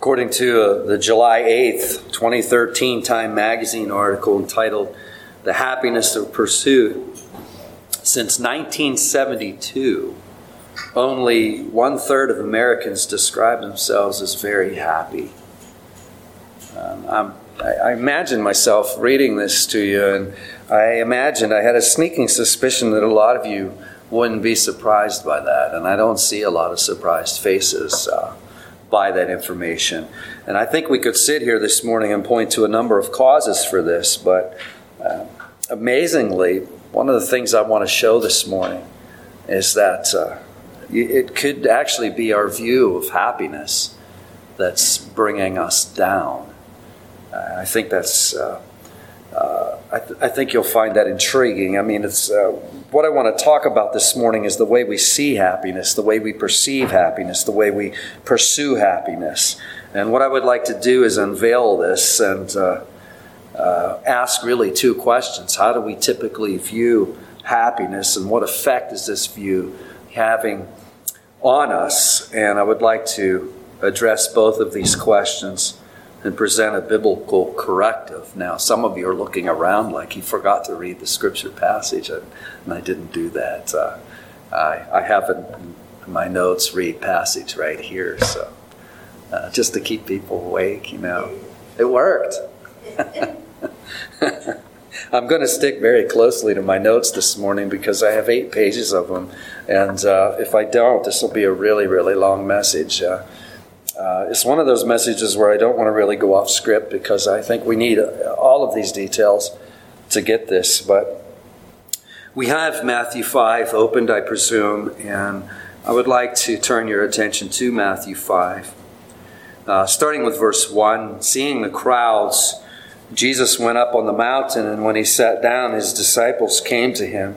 According to uh, the July 8th, 2013 Time magazine article entitled The Happiness of Pursuit, since 1972, only one third of Americans describe themselves as very happy. Um, I, I imagine myself reading this to you, and I imagined I had a sneaking suspicion that a lot of you wouldn't be surprised by that, and I don't see a lot of surprised faces. Uh, by that information. And I think we could sit here this morning and point to a number of causes for this, but uh, amazingly, one of the things I want to show this morning is that uh, it could actually be our view of happiness that's bringing us down. Uh, I think that's. Uh, uh, I, th- I, think you'll find that intriguing. I mean, it's uh, what I want to talk about this morning is the way we see happiness, the way we perceive happiness, the way we pursue happiness. And what I would like to do is unveil this and uh, uh, ask really two questions. How do we typically view happiness, and what effect is this view having on us? And I would like to address both of these questions and present a biblical corrective. Now, some of you are looking around like you forgot to read the scripture passage, and, I didn't do that. Uh, I, I have in my notes read passage right here, so uh, just to keep people awake, you know. It worked. I'm going to stick very closely to my notes this morning because I have eight pages of them. And uh, if I don't, this will be a really, really long message. Uh, uh, it's one of those messages where I don't want to really go off script because I think we need all of these details to get this. But we have Matthew 5 opened, I presume, and I would like to turn your attention to Matthew 5. Uh, starting with verse 1 Seeing the crowds, Jesus went up on the mountain, and when he sat down, his disciples came to him.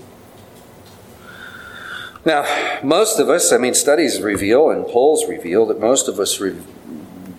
Now, most of us, I mean, studies reveal and polls reveal that most of us re-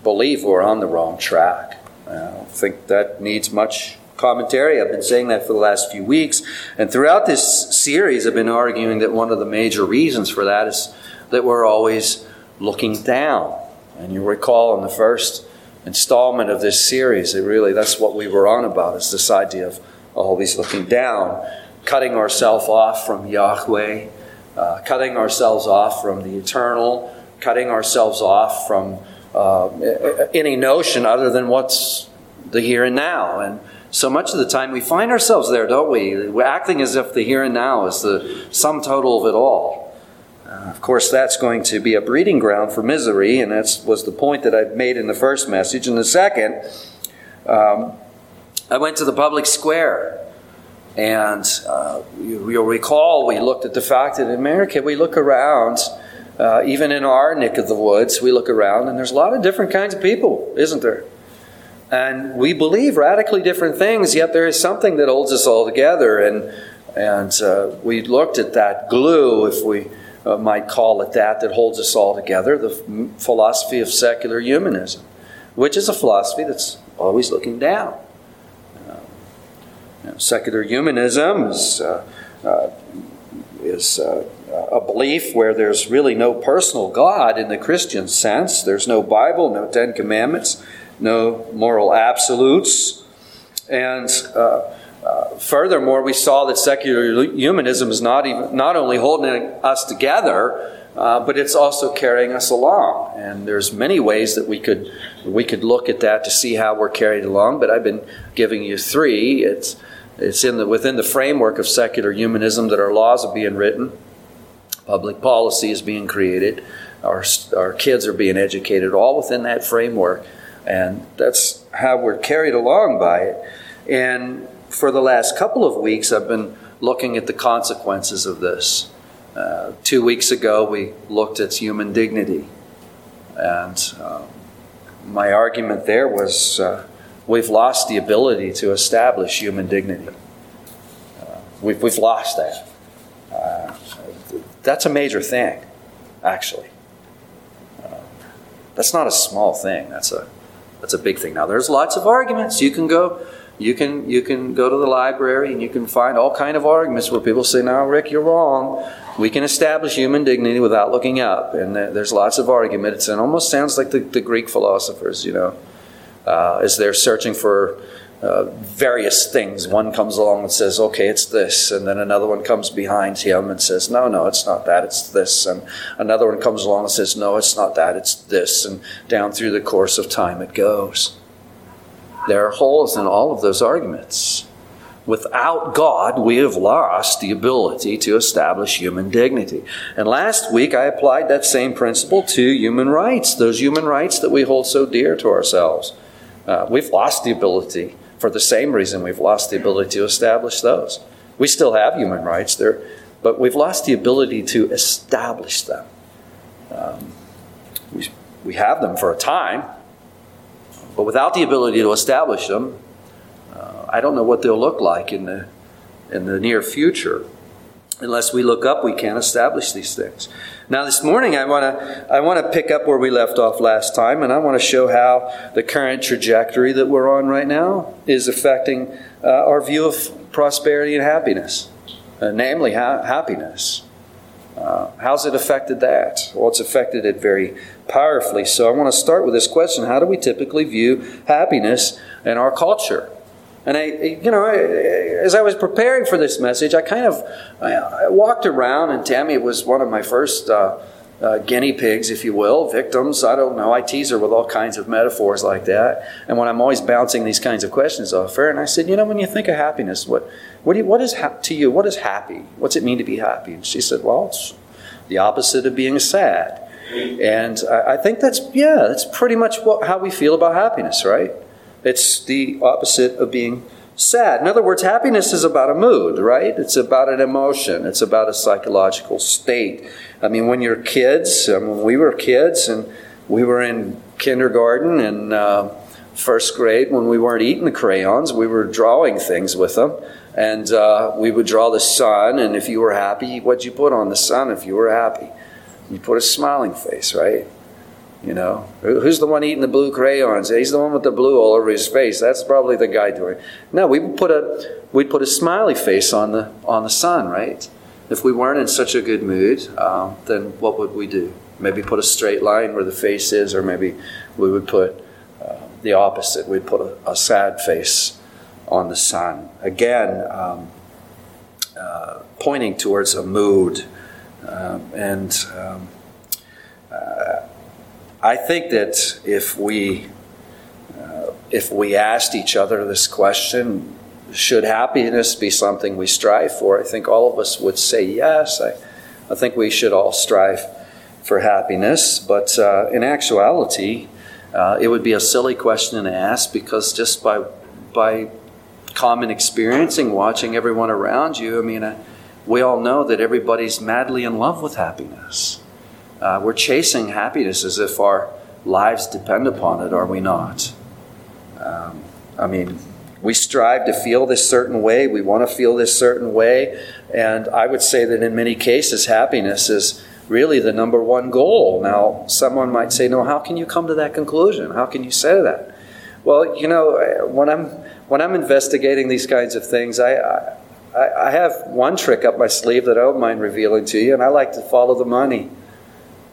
believe we're on the wrong track. I don't think that needs much commentary. I've been saying that for the last few weeks. And throughout this series, I've been arguing that one of the major reasons for that is that we're always looking down. And you recall in the first installment of this series, that really that's what we were on about, is this idea of always looking down, cutting ourselves off from Yahweh uh, cutting ourselves off from the eternal, cutting ourselves off from uh, any notion other than what's the here and now. And so much of the time we find ourselves there, don't we? We're acting as if the here and now is the sum total of it all. Uh, of course, that's going to be a breeding ground for misery, and that was the point that I made in the first message. And the second, um, I went to the public square and uh, you, will recall we looked at the fact that in America we look around, uh, even in our neck of the woods, we look around and there's a lot of different kinds of people, isn't there? And we believe radically different things, yet there is something that holds us all together. And, and uh, we looked at that glue, if we uh, might call it that, that holds us all together the philosophy of secular humanism, which is a philosophy that's always looking down. Secular humanism is, uh, uh, is uh, a belief where there's really no personal God in the Christian sense. There's no Bible, no Ten Commandments, no moral absolutes. And uh, uh, furthermore, we saw that secular humanism is not, even, not only holding us together, uh, but it's also carrying us along. And there's many ways that we could we could look at that to see how we're carried along. But I've been giving you three. It's it's in the, within the framework of secular humanism that our laws are being written, public policy is being created, our our kids are being educated, all within that framework, and that's how we're carried along by it. And for the last couple of weeks, I've been looking at the consequences of this. Uh, two weeks ago, we looked at human dignity. And uh, my argument there was uh, we've lost the ability to establish human dignity. Uh, we've, we've lost that. Uh, that's a major thing, actually. Uh, that's not a small thing. That's a that's a big thing. Now, there's lots of arguments. You can go you can you can go to the library and you can find all kind of arguments where people say, "No, Rick, you're wrong. We can establish human dignity without looking up." And there's lots of arguments. And it almost sounds like the, the Greek philosophers, you know, uh, as they're searching for uh, various things. One comes along and says, "Okay, it's this," and then another one comes behind him and says, "No, no, it's not that. It's this." And another one comes along and says, "No, it's not that. It's this." And down through the course of time, it goes. There are holes in all of those arguments. Without God, we have lost the ability to establish human dignity. And last week, I applied that same principle to human rights, those human rights that we hold so dear to ourselves. Uh, we've lost the ability, for the same reason we've lost the ability to establish those. We still have human rights there, but we've lost the ability to establish them. Um, we, we have them for a time, but without the ability to establish them, uh, I don't know what they'll look like in the, in the near future. Unless we look up, we can't establish these things. Now, this morning, I want to I want to pick up where we left off last time, and I want to show how the current trajectory that we're on right now is affecting uh, our view of prosperity and happiness, uh, namely ha- happiness. Uh, how's it affected that? Well, it's affected it very powerfully. So I want to start with this question How do we typically view happiness in our culture? And I, you know, as I was preparing for this message, I kind of I walked around, and Tammy was one of my first uh, uh, guinea pigs, if you will, victims. I don't know. I tease her with all kinds of metaphors like that. And when I'm always bouncing these kinds of questions off her, and I said, you know, when you think of happiness, what what, you, what is ha- to you? What is happy? What's it mean to be happy? And she said, well, it's the opposite of being sad. And I, I think that's yeah, that's pretty much what, how we feel about happiness, right? It's the opposite of being sad. In other words, happiness is about a mood, right? It's about an emotion. It's about a psychological state. I mean, when you're kids, I mean, when we were kids and we were in kindergarten and uh, first grade, when we weren't eating the crayons, we were drawing things with them. And uh, we would draw the sun, and if you were happy, what'd you put on the sun if you were happy? You put a smiling face, right? You know, who's the one eating the blue crayons? He's the one with the blue all over his face. That's probably the guy doing. It. No, we put a we'd put a smiley face on the on the sun, right? If we weren't in such a good mood, um, then what would we do? Maybe put a straight line where the face is, or maybe we would put uh, the opposite. We'd put a, a sad face on the sun. Again, um, uh, pointing towards a mood. Um, and um, uh, I think that if we uh, if we asked each other this question, should happiness be something we strive for? I think all of us would say yes. I, I think we should all strive for happiness, but uh, in actuality, uh, it would be a silly question to ask because just by by common experiencing, watching everyone around you. I mean, uh, we all know that everybody's madly in love with happiness. Uh, we're chasing happiness as if our lives depend upon it, are we not? Um, I mean, we strive to feel this certain way, we want to feel this certain way, and I would say that in many cases, happiness is really the number one goal. Now, someone might say, No, how can you come to that conclusion? How can you say that? Well, you know, when I'm when I'm investigating these kinds of things, I, I, I have one trick up my sleeve that I don't mind revealing to you, and I like to follow the money.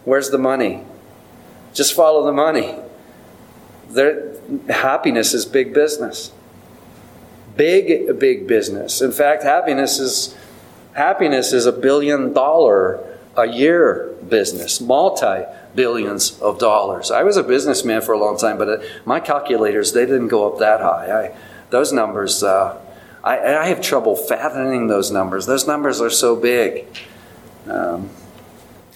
Where's the money? Just follow the money. Happiness is big business. Big, big business. In fact, happiness is happiness is a billion dollar a year business, multi billions of dollars. I was a businessman for a long time, but uh, my calculators, they didn't go up that high. I, those numbers, uh, I, I, have trouble fathoming those numbers. Those numbers are so big. Um,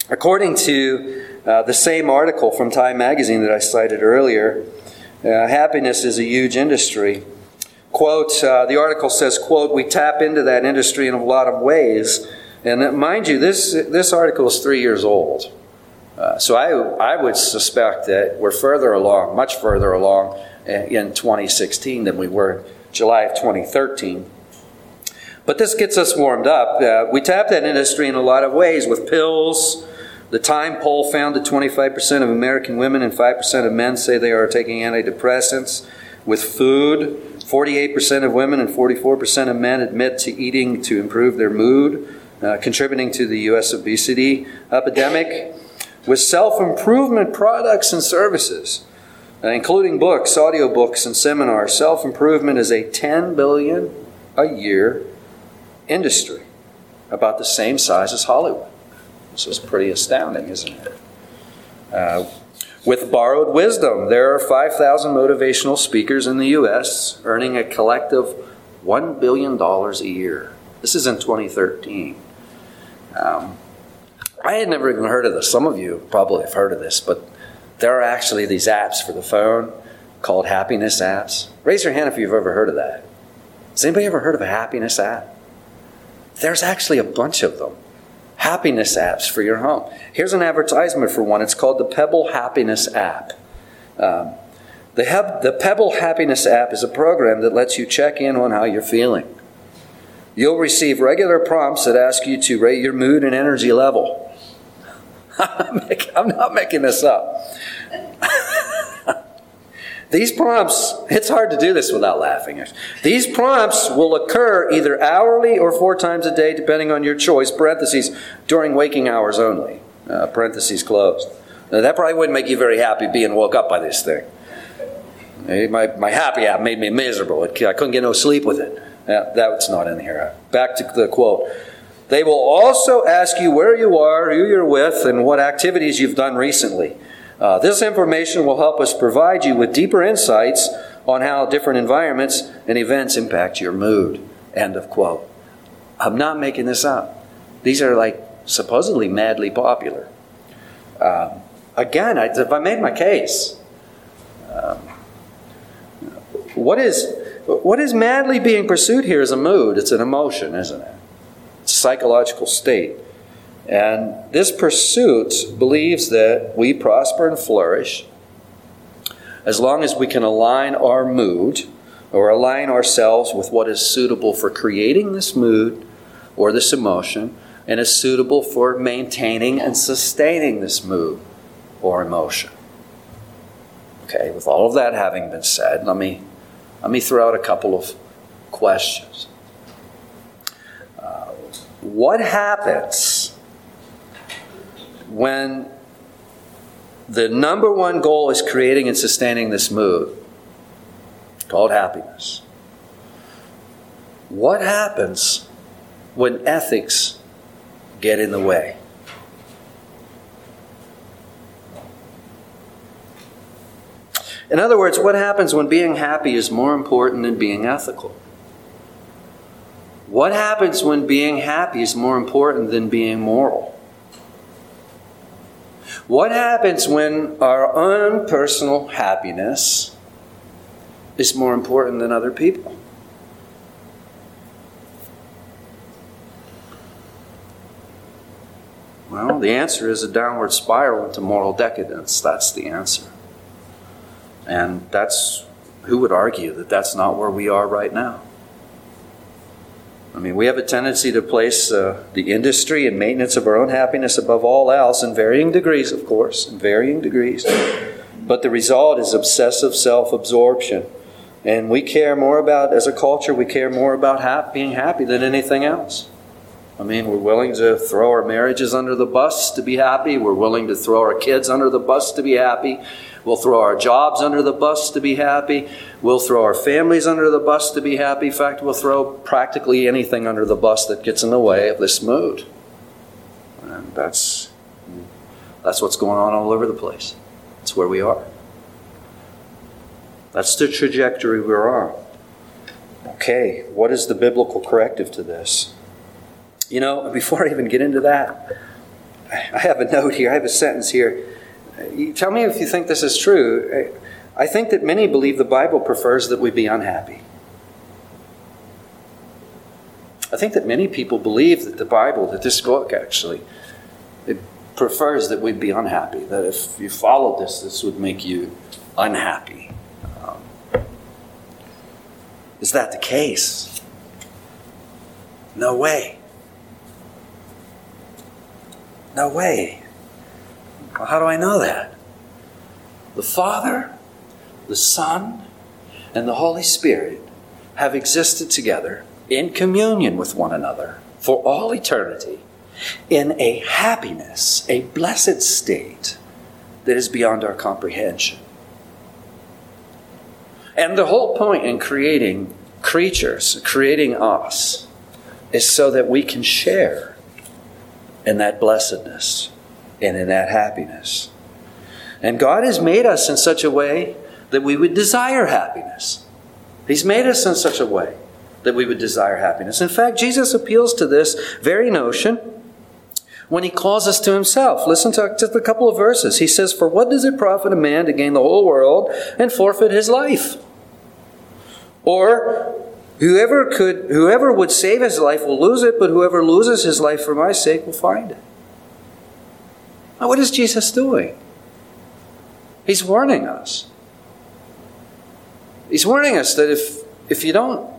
according to uh, the same article from Time Magazine that I cited earlier, uh, happiness is a huge industry. Quote, uh, the article says, quote, we tap into that industry in a lot of ways. And mind you, this, this article is three years old. Uh, so I, I would suspect that we're further along, much further along in 2016 than we were July of 2013. But this gets us warmed up. Uh, we tap that industry in a lot of ways with pills. The Time poll found that 25% of American women and 5% of men say they are taking antidepressants. With food, 48% of women and 44% of men admit to eating to improve their mood, uh, contributing to the U.S. obesity epidemic with self improvement products and services, uh, including books, audiobooks, and seminars. Self improvement is a 10 billion a year industry, about the same size as Hollywood. This is pretty astounding, isn't it? Uh, with borrowed wisdom, there are 5,000 motivational speakers in the U.S. earning a collective $1 billion a year. This is in 2013. Um, I had never even heard of this. Some of you probably have heard of this, but there are actually these apps for the phone called happiness apps. Raise your hand if you've ever heard of that. Has anybody ever heard of a happiness app? There's actually a bunch of them. Happiness apps for your home. Here's an advertisement for one. It's called the Pebble Happiness app. Um, the, Heb- the Pebble Happiness app is a program that lets you check in on how you're feeling. You'll receive regular prompts that ask you to rate your mood and energy level. I'm not making this up. These prompts, it's hard to do this without laughing. These prompts will occur either hourly or four times a day, depending on your choice, parentheses, during waking hours only, uh, parentheses closed. Now, that probably wouldn't make you very happy being woke up by this thing. My, my happy app made me miserable. I couldn't get no sleep with it. Yeah, that's not in here. Back to the quote. They will also ask you where you are, who you're with, and what activities you've done recently. Uh, this information will help us provide you with deeper insights on how different environments and events impact your mood. End of quote. I'm not making this up. These are like supposedly madly popular. Um, again, I, if I made my case, um, what is what is madly being pursued here is a mood. It's an emotion, isn't it? It's a psychological state. And this pursuit believes that we prosper and flourish as long as we can align our mood or align ourselves with what is suitable for creating this mood or this emotion and is suitable for maintaining and sustaining this mood or emotion. Okay, with all of that having been said, let me, let me throw out a couple of questions. Uh, what happens when the number one goal is creating and sustaining this mood called happiness? What happens when ethics get in the way? In other words, what happens when being happy is more important than being ethical? What happens when being happy is more important than being moral? What happens when our own personal happiness is more important than other people? Well, the answer is a downward spiral into moral decadence. That's the answer. And that's who would argue that that's not where we are right now? I mean, we have a tendency to place uh, the industry and maintenance of our own happiness above all else in varying degrees, of course, in varying degrees. But the result is obsessive self absorption. And we care more about, as a culture, we care more about being happy than anything else. I mean, we're willing to throw our marriages under the bus to be happy. We're willing to throw our kids under the bus to be happy. We'll throw our jobs under the bus to be happy. We'll throw our families under the bus to be happy. In fact, we'll throw practically anything under the bus that gets in the way of this mood. And that's, that's what's going on all over the place. It's where we are. That's the trajectory we're on. Okay, what is the biblical corrective to this? You know, before I even get into that, I have a note here, I have a sentence here. Tell me if you think this is true. I think that many believe the Bible prefers that we be unhappy. I think that many people believe that the Bible, that this book actually, it prefers that we be unhappy. That if you followed this, this would make you unhappy. Um, is that the case? No way. No way. Well, how do I know that? The Father, the Son, and the Holy Spirit have existed together in communion with one another for all eternity in a happiness, a blessed state that is beyond our comprehension. And the whole point in creating creatures, creating us, is so that we can share in that blessedness and in that happiness. And God has made us in such a way that we would desire happiness. He's made us in such a way that we would desire happiness. In fact, Jesus appeals to this very notion when he calls us to himself. Listen to just a couple of verses. He says, For what does it profit a man to gain the whole world and forfeit his life? Or whoever could whoever would save his life will lose it, but whoever loses his life for my sake will find it. Now what is Jesus doing? He's warning us. He's warning us that if if you don't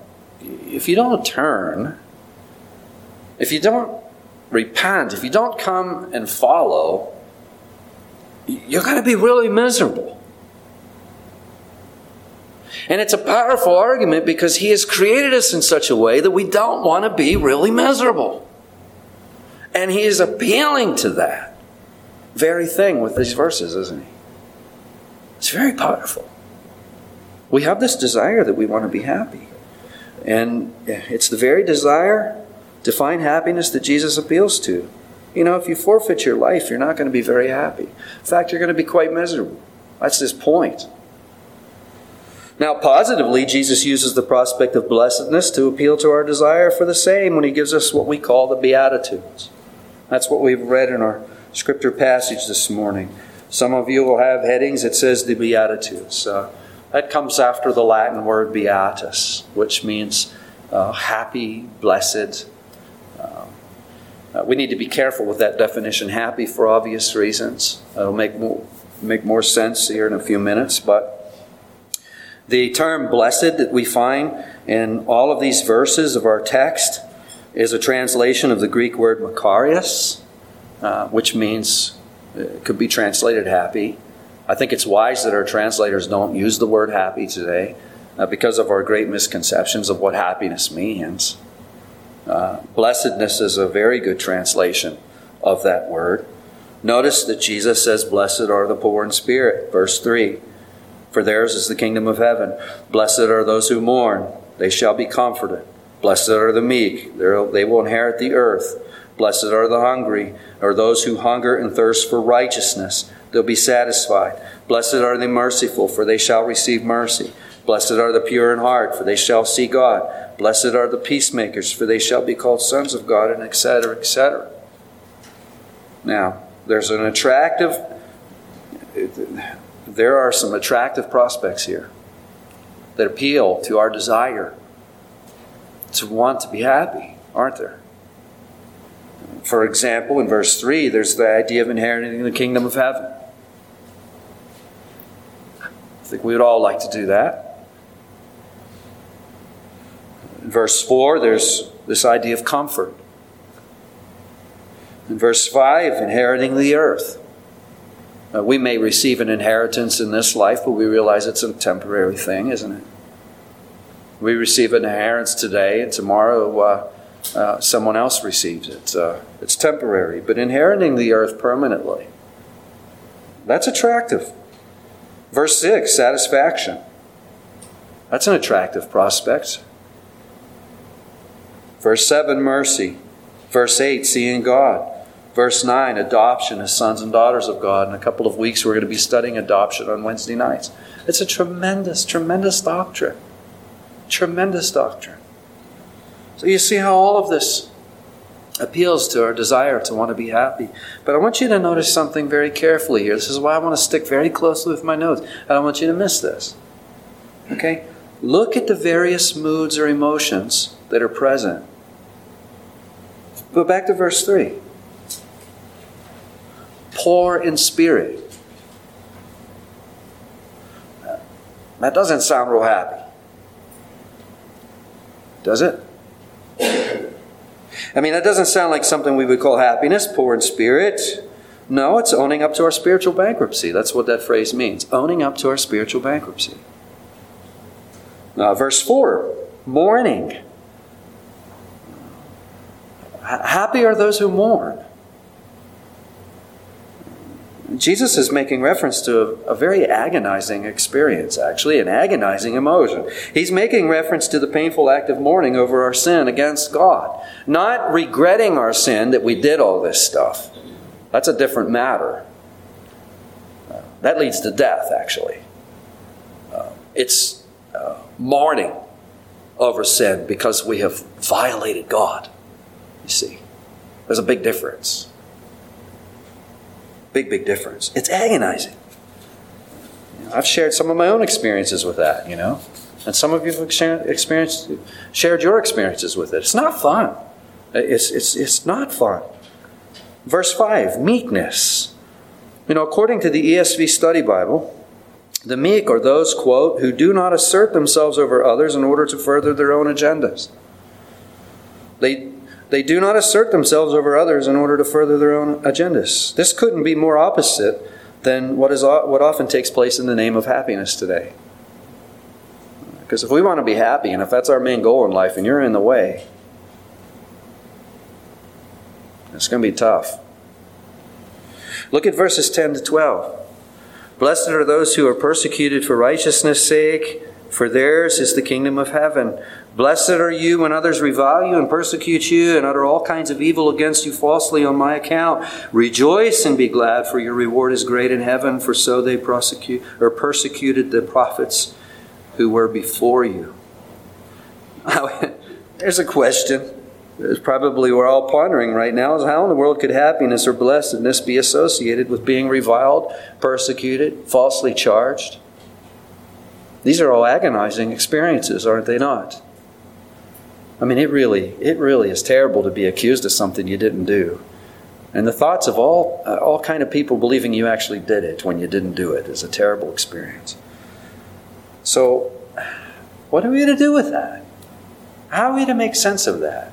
if you don't turn, if you don't repent, if you don't come and follow, you're going to be really miserable. And it's a powerful argument because He has created us in such a way that we don't want to be really miserable. And He is appealing to that very thing with these verses, isn't He? It's very powerful. We have this desire that we want to be happy. And it's the very desire to find happiness that Jesus appeals to. You know, if you forfeit your life, you're not going to be very happy. In fact, you're going to be quite miserable. That's his point. Now, positively, Jesus uses the prospect of blessedness to appeal to our desire for the same when he gives us what we call the Beatitudes. That's what we've read in our scripture passage this morning. Some of you will have headings that says the Beatitudes. Uh, that comes after the Latin word beatus, which means uh, happy, blessed. Um, uh, we need to be careful with that definition, happy, for obvious reasons. It'll make more, make more sense here in a few minutes, but the term blessed that we find in all of these verses of our text is a translation of the Greek word makarios, uh, which means, it uh, could be translated happy. I think it's wise that our translators don't use the word happy today uh, because of our great misconceptions of what happiness means. Uh, blessedness is a very good translation of that word. Notice that Jesus says, Blessed are the poor in spirit, verse 3. For theirs is the kingdom of heaven. Blessed are those who mourn, they shall be comforted. Blessed are the meek, they will inherit the earth. Blessed are the hungry, or those who hunger and thirst for righteousness they'll be satisfied. Blessed are the merciful, for they shall receive mercy. Blessed are the pure in heart, for they shall see God. Blessed are the peacemakers, for they shall be called sons of God, and etc., etc. Now, there's an attractive, there are some attractive prospects here that appeal to our desire to want to be happy, aren't there? For example, in verse 3, there's the idea of inheriting the kingdom of heaven. I think we would all like to do that. In verse 4, there's this idea of comfort. In verse 5, inheriting the earth. Uh, we may receive an inheritance in this life, but we realize it's a temporary thing, isn't it? We receive an inheritance today, and tomorrow uh, uh, someone else receives it. Uh, it's temporary, but inheriting the earth permanently, that's attractive. Verse 6 satisfaction. That's an attractive prospect. Verse 7 mercy. Verse 8 seeing God. Verse 9, adoption as sons and daughters of God. In a couple of weeks, we're going to be studying adoption on Wednesday nights. It's a tremendous, tremendous doctrine. Tremendous doctrine. So you see how all of this appeals to our desire to want to be happy. But I want you to notice something very carefully here. This is why I want to stick very closely with my notes. I don't want you to miss this. Okay? Look at the various moods or emotions that are present. Go back to verse 3. Poor in spirit. That doesn't sound real happy. Does it? I mean, that doesn't sound like something we would call happiness, poor in spirit. No, it's owning up to our spiritual bankruptcy. That's what that phrase means owning up to our spiritual bankruptcy. Now, verse 4 mourning. Happy are those who mourn. Jesus is making reference to a, very agonizing experience, actually, an agonizing emotion. He's making reference to the painful act of mourning over our sin against God, not regretting our sin that we did all this stuff. That's a different matter. That leads to death, actually. Uh, it's uh, mourning over sin because we have violated God. You see, there's a big difference. Big, big difference. It's agonizing. I've shared some of my own experiences with that, you know, and some of you have experienced, shared your experiences with it. It's not fun. It's, it's, it's not fun. Verse 5 meekness. You know, according to the ESV Study Bible, the meek are those, quote, who do not assert themselves over others in order to further their own agendas. They, they do not assert themselves over others in order to further their own agendas. This couldn't be more opposite than what, is, what often takes place in the name of happiness today. Because if we want to be happy, and if that's our main goal in life, and you're in the way, it's going to be tough. Look at verses 10 to 12. Blessed are those who are persecuted for righteousness' sake, for theirs is the kingdom of heaven. Blessed are you when others revile you and persecute you and utter all kinds of evil against you falsely on my account. Rejoice and be glad, for your reward is great in heaven, for so they prosecute or persecuted the prophets who were before you. There's a question is probably we're all pondering right now is how in the world could happiness or blessedness be associated with being reviled, persecuted, falsely charged? These are all agonizing experiences, aren't they not? I mean, it really, it really is terrible to be accused of something you didn't do. And the thoughts of all, uh, all kind of people believing you actually did it when you didn't do it is a terrible experience. So, what are we to do with that? How are we to make sense of that?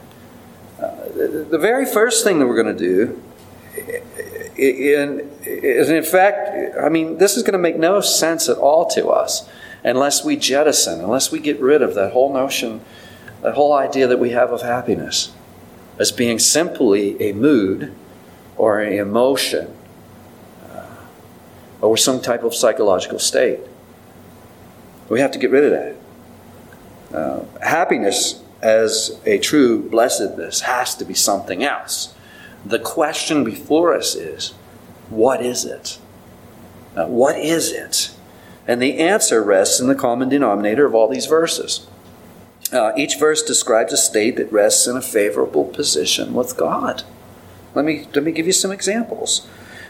the very first thing that we're going to do is, in fact, I mean, this is going to make no sense at all to us unless we jettison, unless we get rid of that whole notion, that whole idea that we have of happiness as being simply a mood or an emotion uh, or some type of psychological state. We have to get rid of that. Uh, happiness as a true blessedness has to be something else. The question before us is what is it? Uh, what is it? And the answer rests in the common denominator of all these verses. Uh, each verse describes a state that rests in a favorable position with God. Let me, let me give you some examples.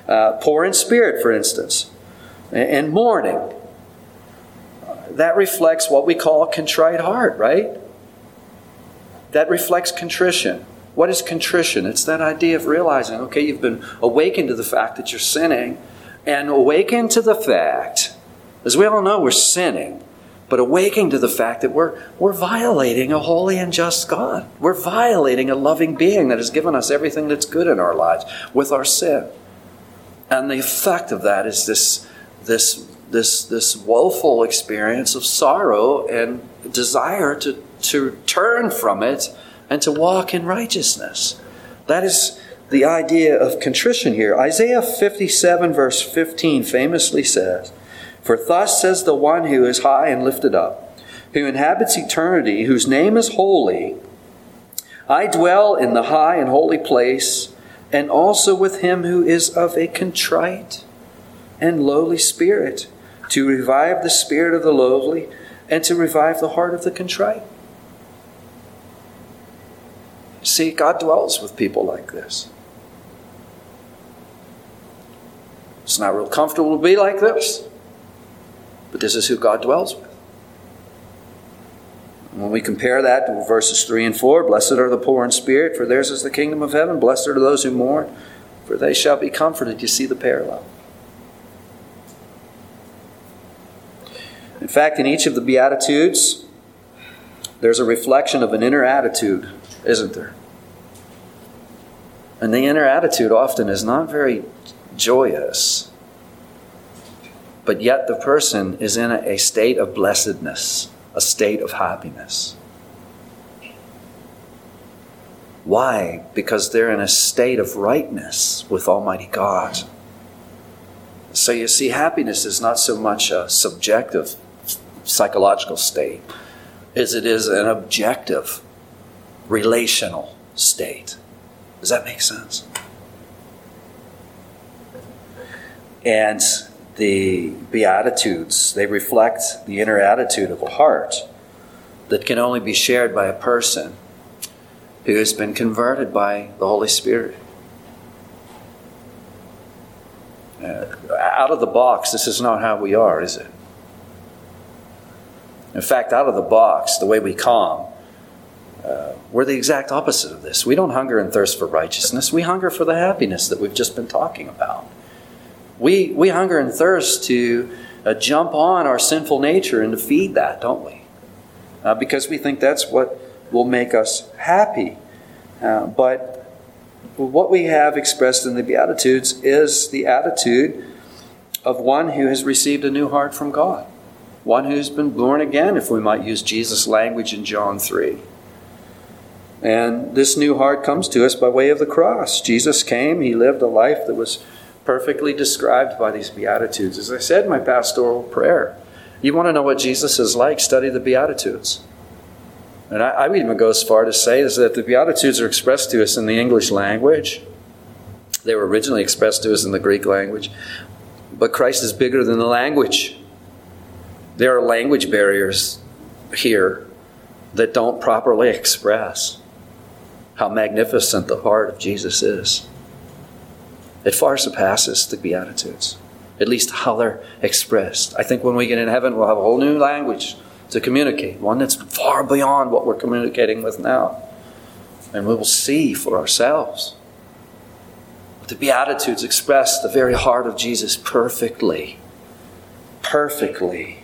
Uh, poor in spirit, for instance, and mourning. That reflects what we call a contrite heart, right? that reflects contrition. What is contrition? It's that idea of realizing, okay, you've been awakened to the fact that you're sinning, and awakened to the fact, as we all know, we're sinning, but awakening to the fact that we're, we're violating a holy and just God. We're violating a loving being that has given us everything that's good in our lives with our sin. And the effect of that is this, this, this, this woeful experience of sorrow and desire to to turn from it and to walk in righteousness. That is the idea of contrition here. Isaiah 57, verse 15, famously says, For thus says the one who is high and lifted up, who inhabits eternity, whose name is holy I dwell in the high and holy place and also with him who is of a contrite and lowly spirit, to revive the spirit of the lowly and to revive the heart of the contrite. See, God dwells with people like this. It's not real comfortable to be like this, but this is who God dwells with. When we compare that to verses 3 and 4, blessed are the poor in spirit, for theirs is the kingdom of heaven. Blessed are those who mourn, for they shall be comforted. You see the parallel. In fact, in each of the Beatitudes, there's a reflection of an inner attitude, isn't there? And the inner attitude often is not very joyous, but yet the person is in a state of blessedness a state of happiness. Why? Because they're in a state of rightness with Almighty God. So you see, happiness is not so much a subjective psychological state as it is an objective relational state. Does that make sense? And the Beatitudes, they reflect the inner attitude of a heart that can only be shared by a person who has been converted by the Holy Spirit. Uh, out of the box, this is not how we are, is it? In fact, out of the box, the way we come, uh, we're the exact opposite of this. We don't hunger and thirst for righteousness. We hunger for the happiness that we've just been talking about. We, we hunger and thirst to uh, jump on our sinful nature and to feed that, don't we? Uh, because we think that's what will make us happy. Uh, but what we have expressed in the Beatitudes is the attitude of one who has received a new heart from God, one who's been born again, if we might use Jesus' language in John 3. And this new heart comes to us by way of the cross. Jesus came, he lived a life that was perfectly described by these Beatitudes. As I said my pastoral prayer, you want to know what Jesus is like, study the Beatitudes. And I, I would even go as far to say is that the Beatitudes are expressed to us in the English language. They were originally expressed to us in the Greek language. But Christ is bigger than the language. There are language barriers here that don't properly express how magnificent the heart of Jesus is. It far surpasses the Beatitudes, at least how they're expressed. I think when we get in heaven, we'll have a whole new language to communicate, one that's far beyond what we're communicating with now. And we will see for ourselves. But the Beatitudes express the very heart of Jesus perfectly. Perfectly.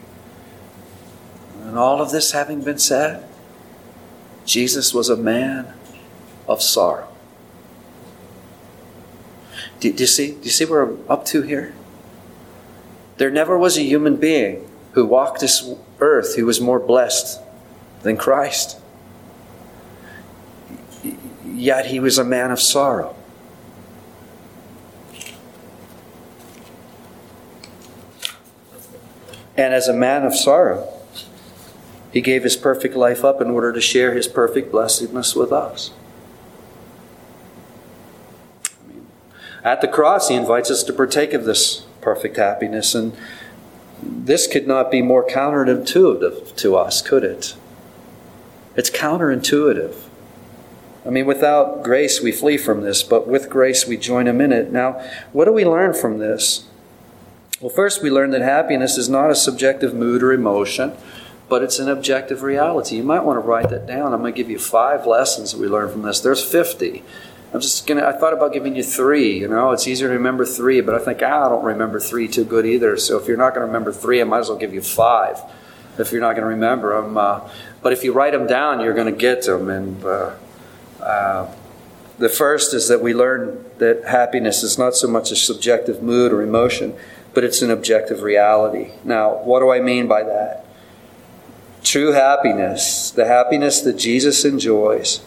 And all of this having been said, Jesus was a man of sorrow. Do, do, you see? Do you see where I'm up to here? There never was a human being who walked this earth who was more blessed than Christ. Yet he was a man of sorrow. And as a man of sorrow, he gave his perfect life up in order to share his perfect blessedness with us. At the cross, he invites us to partake of this perfect happiness, and this could not be more counterintuitive to us, could it? It's counterintuitive. I mean, without grace, we flee from this, but with grace, we join him in it. Now, what do we learn from this? Well, first, we learn that happiness is not a subjective mood or emotion, but it's an objective reality. You might want to write that down. I'm going to give you five lessons that we learn from this. There's 50. I'm just gonna. I thought about giving you three. You know, it's easier to remember three, but I think ah, I don't remember three too good either. So if you're not going to remember three, I might as well give you five. If you're not going to remember them, uh, but if you write them down, you're going to get them. And uh, uh, the first is that we learn that happiness is not so much a subjective mood or emotion, but it's an objective reality. Now, what do I mean by that? True happiness, the happiness that Jesus enjoys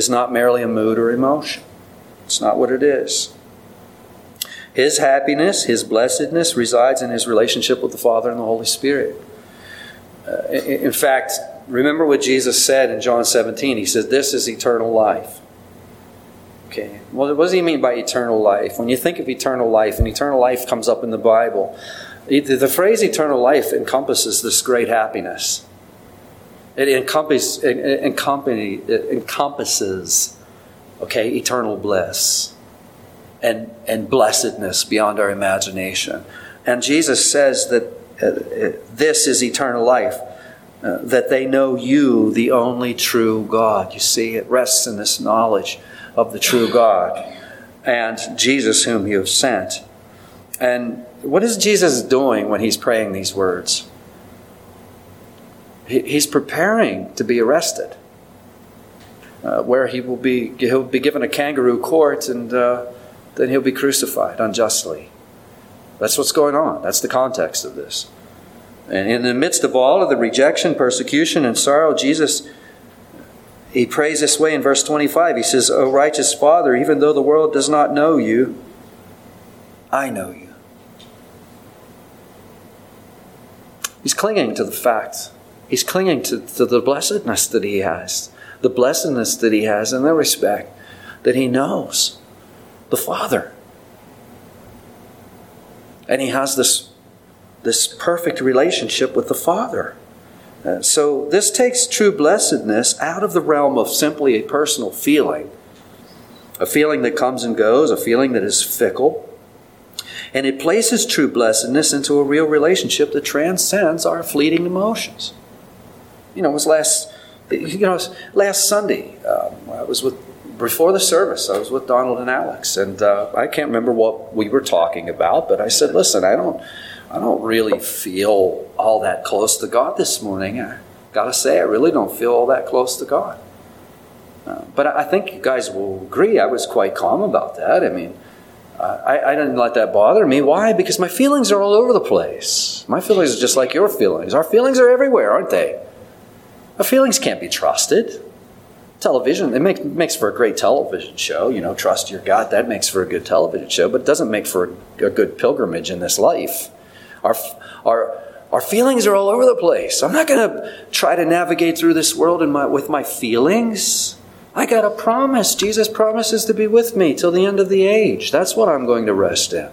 is not merely a mood or emotion. It's not what it is. His happiness, his blessedness resides in his relationship with the Father and the Holy Spirit. Uh, in fact, remember what Jesus said in John 17. He said, This is eternal life. Okay, well, what does he mean by eternal life? When you think of eternal life, and eternal life comes up in the Bible, the phrase eternal life encompasses this great happiness. It, encompasses, okay, eternal bliss and, and blessedness beyond our imagination. And Jesus says that uh, uh this is eternal life. Uh, that they know you, the only true God. You see, it rests in this knowledge of the true God and Jesus, whom you have sent. And what is Jesus doing when he's praying these words? He's preparing to be arrested, uh, where he will be, he'll be given a kangaroo court and uh, then he'll be crucified unjustly. That's what's going on. That's the context of this. And in the midst of all of the rejection, persecution, and sorrow, Jesus he prays this way in verse 25. He says, O righteous Father, even though the world does not know you, I know you. He's clinging to the fact. He's clinging to, to the blessedness that he has, the blessedness that he has in the respect that he knows the Father. And he has this, this perfect relationship with the Father. Uh, so this takes true blessedness out of the realm of simply a personal feeling, a feeling that comes and goes, a feeling that is fickle. And it places true blessedness into a real relationship that transcends our fleeting emotions. You know, it was last, you know, last Sunday. Um, I was with before the service. I was with Donald and Alex, and uh, I can't remember what we were talking about, but I said, "Listen, I don't." I don't really feel all that close to God this morning. I gotta say, I really don't feel all that close to God. Uh, but I think you guys will agree, I was quite calm about that. I mean, I, I, didn't let that bother me. Why? Because my feelings are all over the place. My feelings are just like your feelings. Our feelings are everywhere, aren't they? Our feelings can't be trusted. Television, it make, makes for a great television show. You know, trust your gut, that makes for a good television show, but it doesn't make for a, a good pilgrimage in this life. Our, our, our feelings are all over the place. I'm not going to try to navigate through this world my, with my feelings. I got a promise. Jesus promises to be with me till the end of the age. That's what I'm going to rest in.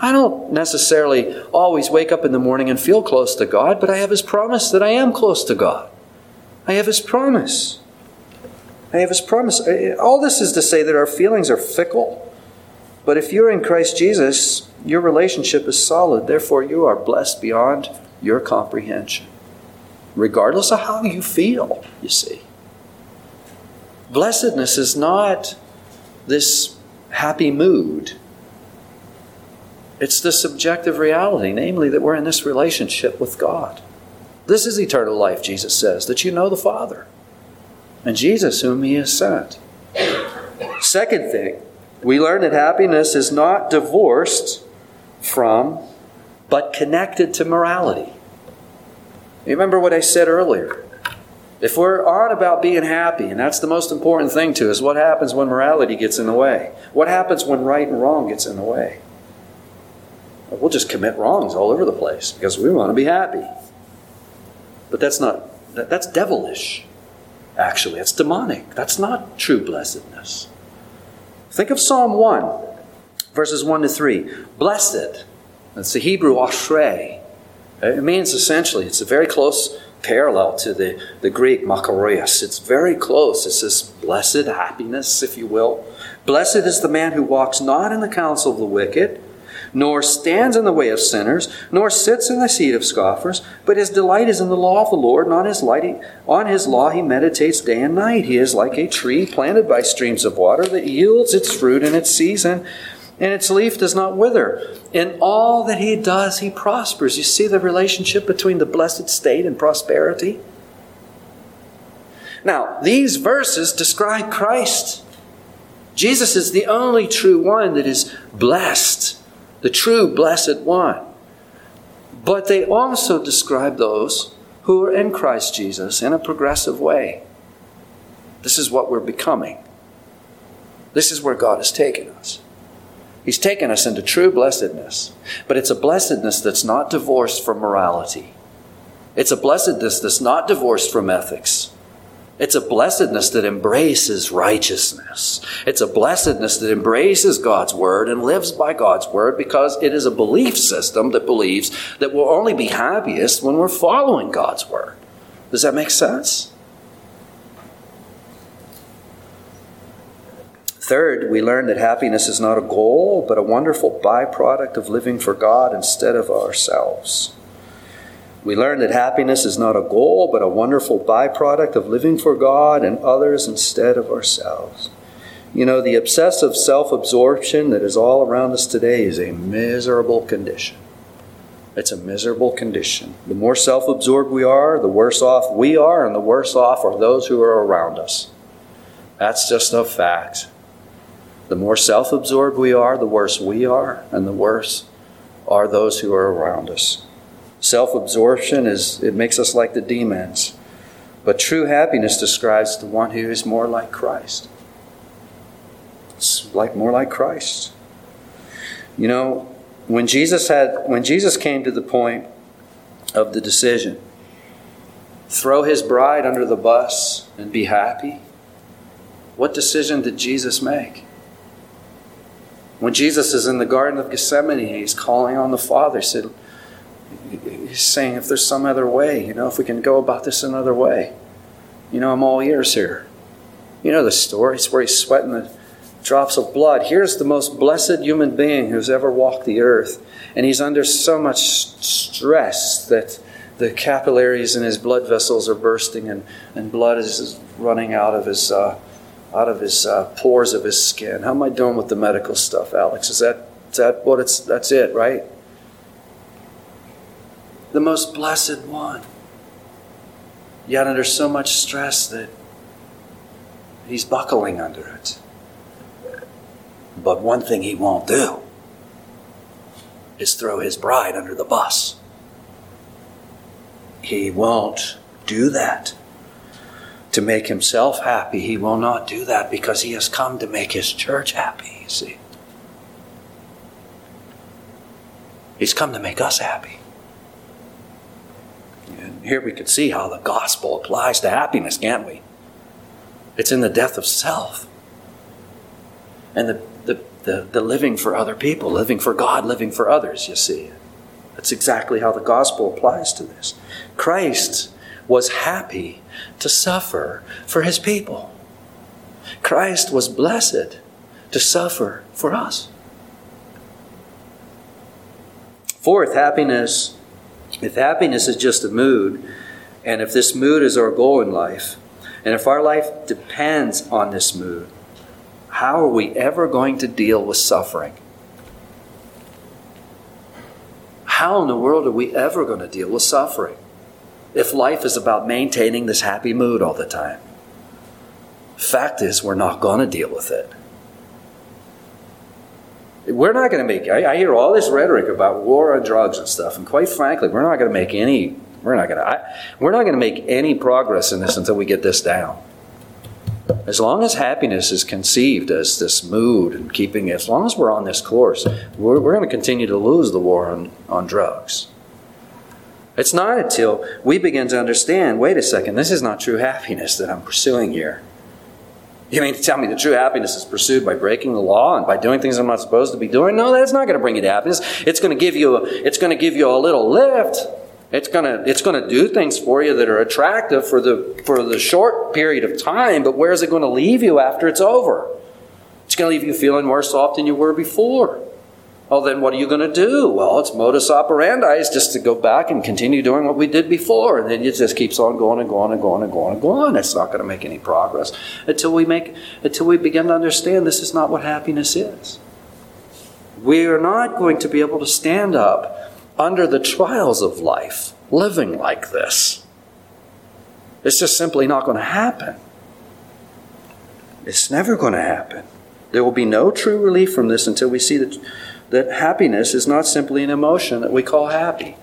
I don't necessarily always wake up in the morning and feel close to God, but I have His promise that I am close to God. I have His promise. I have His promise. Uh, uh, all this is to say that our feelings are fickle. But if you're in Christ Jesus, your relationship is solid. Therefore, you are blessed beyond your comprehension, regardless of how you feel, you see. Blessedness is not this happy mood. It's the subjective reality, namely that we're in this relationship with God. This is eternal life, Jesus says, that you know the Father and Jesus, whom He has sent. Second thing, we learn that happiness is not divorced from, but connected to morality. Remember what I said earlier. If we're on about being happy, and that's the most important thing to us, what happens when morality gets in the way? What happens when right and wrong gets in the way? We'll just commit wrongs all over the place because we want to be happy. But that's not, that's devilish, actually. It's demonic. That's not true blessedness. Think of Psalm 1, verses 1 to 3. Blessed, that's the Hebrew ashrei. It means essentially, it's a very close parallel to the, the Greek makarios. It's very close. It's this blessed happiness, if you will. Blessed is the man who walks not in the counsel of the wicked nor stands in the way of sinners, nor sits in the seat of scoffers, but his delight is in the law of the Lord, and on his, light, on his law he meditates day and night. He is like a tree planted by streams of water that yields its fruit in its season, and its leaf does not wither. In all that he does, he prospers. You see the relationship between the blessed state and prosperity? Now, these verses describe Christ. Jesus is the only true one that is blessed the true blessed one. But they also describe those who are in Christ Jesus in a progressive way. This is what we're becoming. This is where God has taken us. He's taken us into true blessedness, but it's a blessedness that's not divorced from morality. It's a blessedness that's not divorced from ethics. It's a blessedness that embraces righteousness. It's a blessedness that embraces God's word and lives by God's word because it is a belief system that believes that we'll only be happiest when we're following God's word. Does that make sense? Third, we learn that happiness is not a goal, but a wonderful byproduct of living for God instead of ourselves. We learn that happiness is not a goal, but a wonderful byproduct of living for God and others instead of ourselves. You know, the obsessive self absorption that is all around us today is a miserable condition. It's a miserable condition. The more self absorbed we are, the worse off we are, and the worse off are those who are around us. That's just a fact. The more self absorbed we are, the worse we are, and the worse are those who are around us. Self absorption is, it makes us like the demons. But true happiness describes the one who is more like Christ. It's like more like Christ. You know, when Jesus had when Jesus came to the point of the decision, throw his bride under the bus and be happy, what decision did Jesus make? When Jesus is in the Garden of Gethsemane, he's calling on the Father, he said, he's saying, if there's some other way, you know, if we can go about this another way, you know, I'm all ears here. You know the story. It's where he's sweating the drops of blood. Here's the most blessed human being who's ever walked the earth, and he's under so much stress that the capillaries in his blood vessels are bursting, and, and blood is running out of his uh, out of his uh, pores of his skin. How am I doing with the medical stuff, Alex? Is that is that what it's? That's it, right? The most blessed one. Yet under so much stress that he's buckling under it. But one thing he won't do is throw his bride under the bus. He won't do that to make himself happy. He will not do that because he has come to make his church happy, you see. He's come to make us happy. Here we can see how the gospel applies to happiness, can't we? It's in the death of self. And the, the, the, the living for other people, living for God, living for others, you see. That's exactly how the gospel applies to this. Christ was happy to suffer for his people. Christ was blessed to suffer for us. Fourth, happiness if happiness is just a mood, and if this mood is our goal in life, and if our life depends on this mood, how are we ever going to deal with suffering? How in the world are we ever going to deal with suffering if life is about maintaining this happy mood all the time? Fact is, we're not going to deal with it. We're not going to make, I, I, hear all this rhetoric about war on drugs and stuff, and quite frankly, we're not going to make any, we're not going to, we're not going to make any progress in this until we get this down. As long as happiness is conceived as this mood and keeping as long as we're on this course, we're, we're going to continue to lose the war on, on drugs. It's not until we begin to understand wait a second, this is not true happiness that I'm pursuing here. You mean to tell me the true happiness is pursued by breaking the law and by doing things I'm not supposed to be doing? No, that's not going to bring you to happiness. It's going to give you a, it's going to give you a little lift. It's going to it's going to do things for you that are attractive for the for the short period of time, but where is it going to leave you after it's over? It's going to leave you feeling worse off than you were before. Well, then what are you going to do? Well, it's modus operandi is just to go back and continue doing what we did before. And then it just keeps on going and going and going and going and going. It's not going to make any progress until we make until we begin to understand this is not what happiness is. We are not going to be able to stand up under the trials of life living like this. It's just simply not going to happen. It's never going to happen. There will be no true relief from this until we see that that happiness is not simply an emotion that we call happy.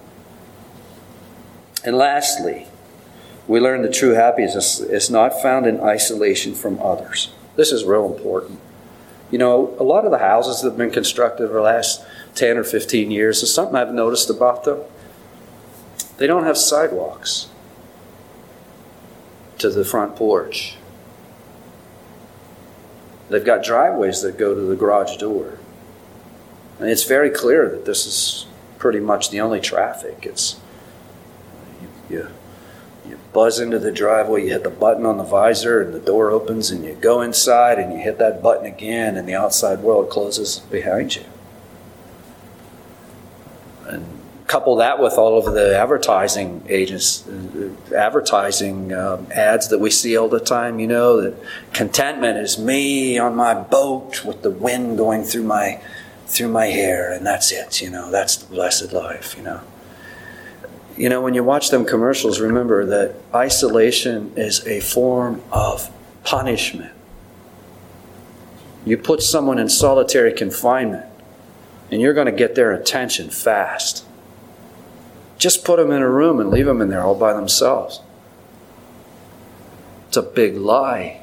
And lastly, we learn that true happiness is not found in isolation from others. This is real important. You know, a lot of the houses that have been constructed over the last 10 or 15 years, is something I've noticed about them. They don't have sidewalks. to the front porch. They've got driveways that go to the garage door. And it's very clear that this is pretty much the only traffic. It's you, you, you buzz into the driveway, you hit the button on the visor, and the door opens, and you go inside, and you hit that button again, and the outside world closes behind you. And couple that with all of the advertising agents, uh, advertising um, ads that we see all the time. You know that contentment is me on my boat with the wind going through my through my hair, and that's it. You know, that's the blessed life. You know. You know, when you watch them commercials, remember that isolation is a form of punishment. You put someone in solitary confinement, and you're going to get their attention fast. Just put them in a room and leave them in there all by themselves. It's a big lie.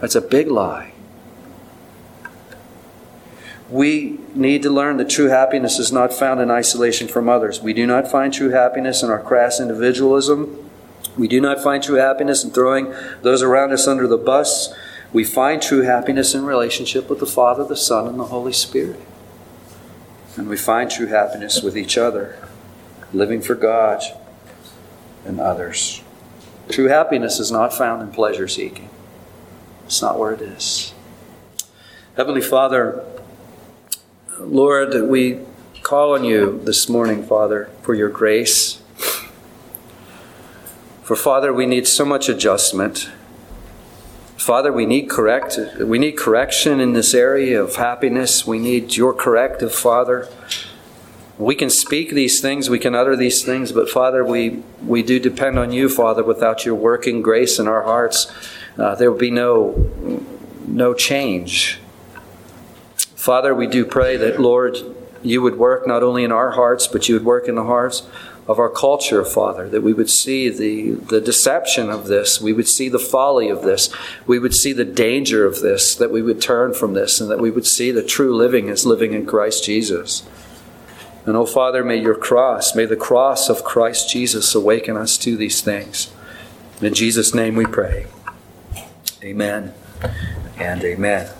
That's a big lie. We need to learn that true happiness is not found in isolation from others. We do not find true happiness in our crass individualism. We do not find true happiness in throwing those around us under the bus. We find true happiness in relationship with the Father, the Son, and the Holy Spirit. And we find true happiness with each other, living for God and others. True happiness is not found in pleasure seeking, it's not where it is. Heavenly Father, Lord, we call on you this morning, Father, for your grace. For Father, we need so much adjustment. Father, we need correct we need correction in this area of happiness. We need your corrective, Father. We can speak these things, we can utter these things, but Father, we, we do depend on you, Father. Without your working grace in our hearts, uh, there will be no, no change. Father, we do pray that, Lord, you would work not only in our hearts, but you would work in the hearts of our culture, Father, that we would see the, the deception of this, we would see the folly of this, we would see the danger of this, that we would turn from this, and that we would see the true living as living in Christ Jesus. And oh, Father, may your cross, may the cross of Christ Jesus awaken us to these things. In Jesus' name we pray. Amen and amen.